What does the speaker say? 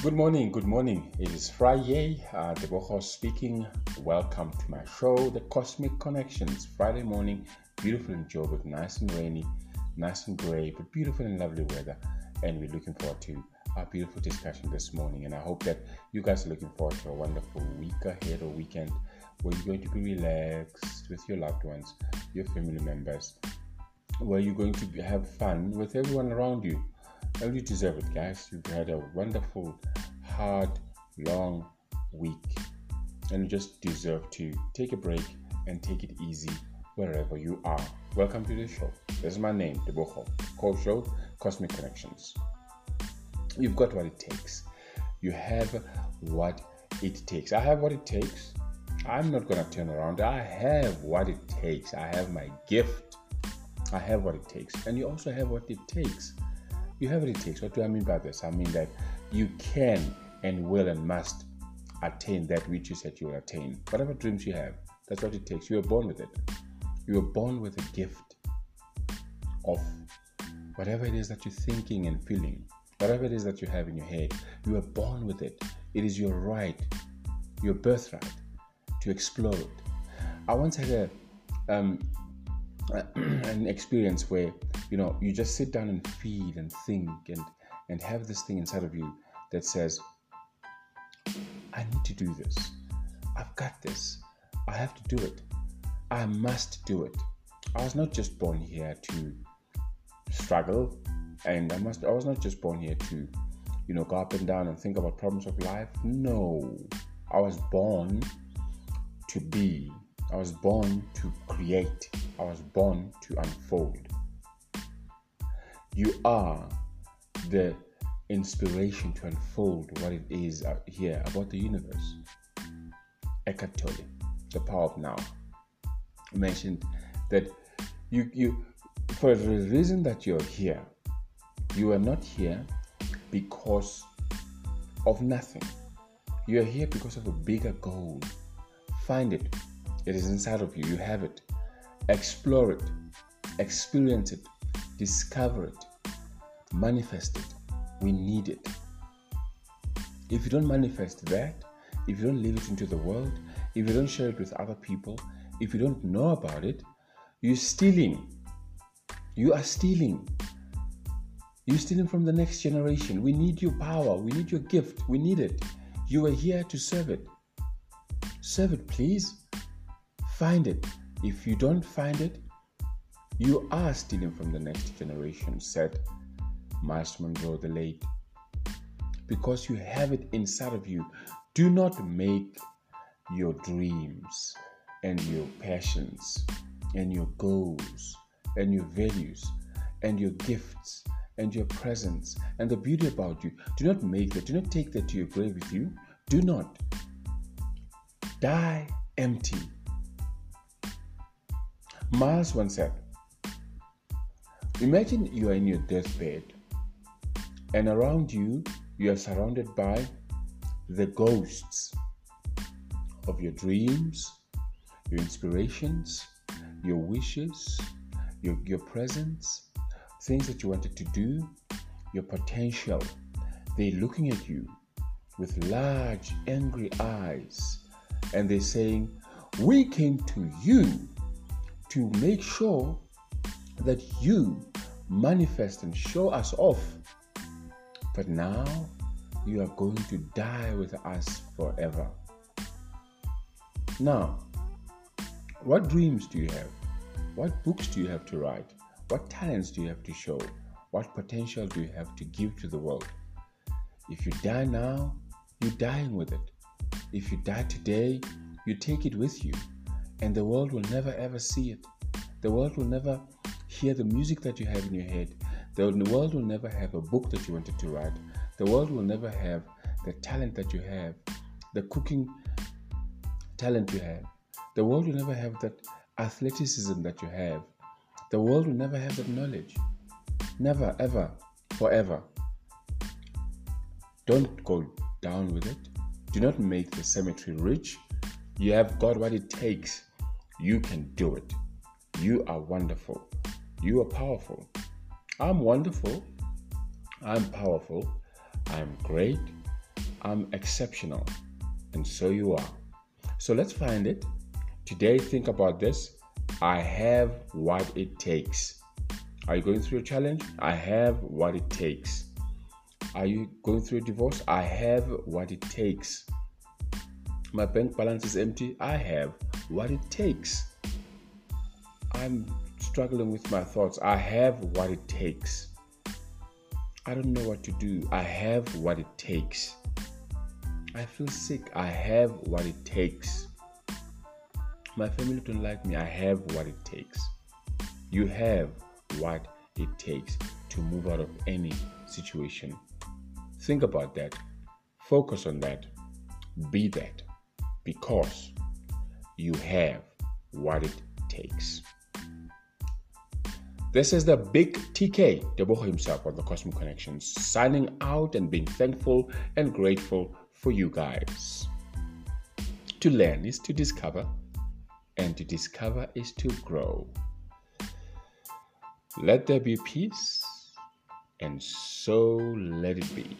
Good morning, good morning. It is Friday. Uh, Deboho speaking. Welcome to my show, The Cosmic Connections. Friday morning, beautiful in Joburg, nice and rainy, nice and grey, but beautiful and lovely weather. And we're looking forward to our beautiful discussion this morning. And I hope that you guys are looking forward to a wonderful week ahead or weekend where you're going to be relaxed with your loved ones, your family members, where you're going to have fun with everyone around you well, you deserve it, guys. You've had a wonderful, hard, long week, and you just deserve to take a break and take it easy wherever you are. Welcome to the show. This is my name, Deboho. Call show Cosmic Connections. You've got what it takes. You have what it takes. I have what it takes. I'm not gonna turn around. I have what it takes. I have my gift. I have what it takes. And you also have what it takes you have what it takes. What do I mean by this? I mean that you can and will and must attain that which you said you will attain. Whatever dreams you have, that's what it takes. You are born with it. You are born with a gift of whatever it is that you're thinking and feeling, whatever it is that you have in your head. You are born with it. It is your right, your birthright to explore it. I once had a um, an experience where you know you just sit down and feel and think and and have this thing inside of you that says i need to do this. I've got this. I have to do it. I must do it. I was not just born here to struggle and i must i was not just born here to you know go up and down and think about problems of life. No. I was born to be I was born to create. I was born to unfold. You are the inspiration to unfold what it is here about the universe. Eckhart Tolle, the power of now, mentioned that you you for the reason that you're here, you are not here because of nothing. You are here because of a bigger goal. Find it, it is inside of you. You have it. Explore it, experience it, discover it, manifest it. We need it. If you don't manifest that, if you don't leave it into the world, if you don't share it with other people, if you don't know about it, you're stealing. You are stealing. You're stealing from the next generation. We need your power. We need your gift. We need it. You are here to serve it. Serve it, please. Find it. If you don't find it, you are stealing from the next generation, said Myles Munroe the late. Because you have it inside of you. Do not make your dreams and your passions and your goals and your values and your gifts and your presence and the beauty about you. Do not make that. Do not take that to your grave with you. Do not. Die empty Myles once said, Imagine you are in your deathbed, and around you, you are surrounded by the ghosts of your dreams, your inspirations, your wishes, your, your presence, things that you wanted to do, your potential. They're looking at you with large, angry eyes, and they're saying, We came to you to make sure that you manifest and show us off. But now you are going to die with us forever. Now, what dreams do you have? What books do you have to write? What talents do you have to show? What potential do you have to give to the world? If you die now, you're dying with it. If you die today, you take it with you and the world will never ever see it. The world will never hear the music that you have in your head. The world will never have a book that you wanted to write. The world will never have the talent that you have, the cooking talent you have. The world will never have that athleticism that you have. The world will never have that knowledge. Never, ever, forever. Don't go down with it. Do not make the cemetery rich. You have got what it takes you can do it. You are wonderful. You are powerful. I'm wonderful. I'm powerful. I'm great. I'm exceptional, and so you are. So let's find it. Today, think about this. I have what it takes. Are you going through a challenge? I have what it takes. Are you going through a divorce? I have what it takes. My bank balance is empty. I have what it takes. I'm struggling with my thoughts. I have what it takes. I don't know what to do. I have what it takes. I feel sick. I have what it takes. My family don't like me. I have what it takes. You have what it takes to move out of any situation. Think about that. Focus on that. Be that. Because you have what it takes. This is the big TK, Deboho himself on the Cosmic Connections, signing out and being thankful and grateful for you guys. To learn is to discover, and to discover is to grow. Let there be peace, and so let it be.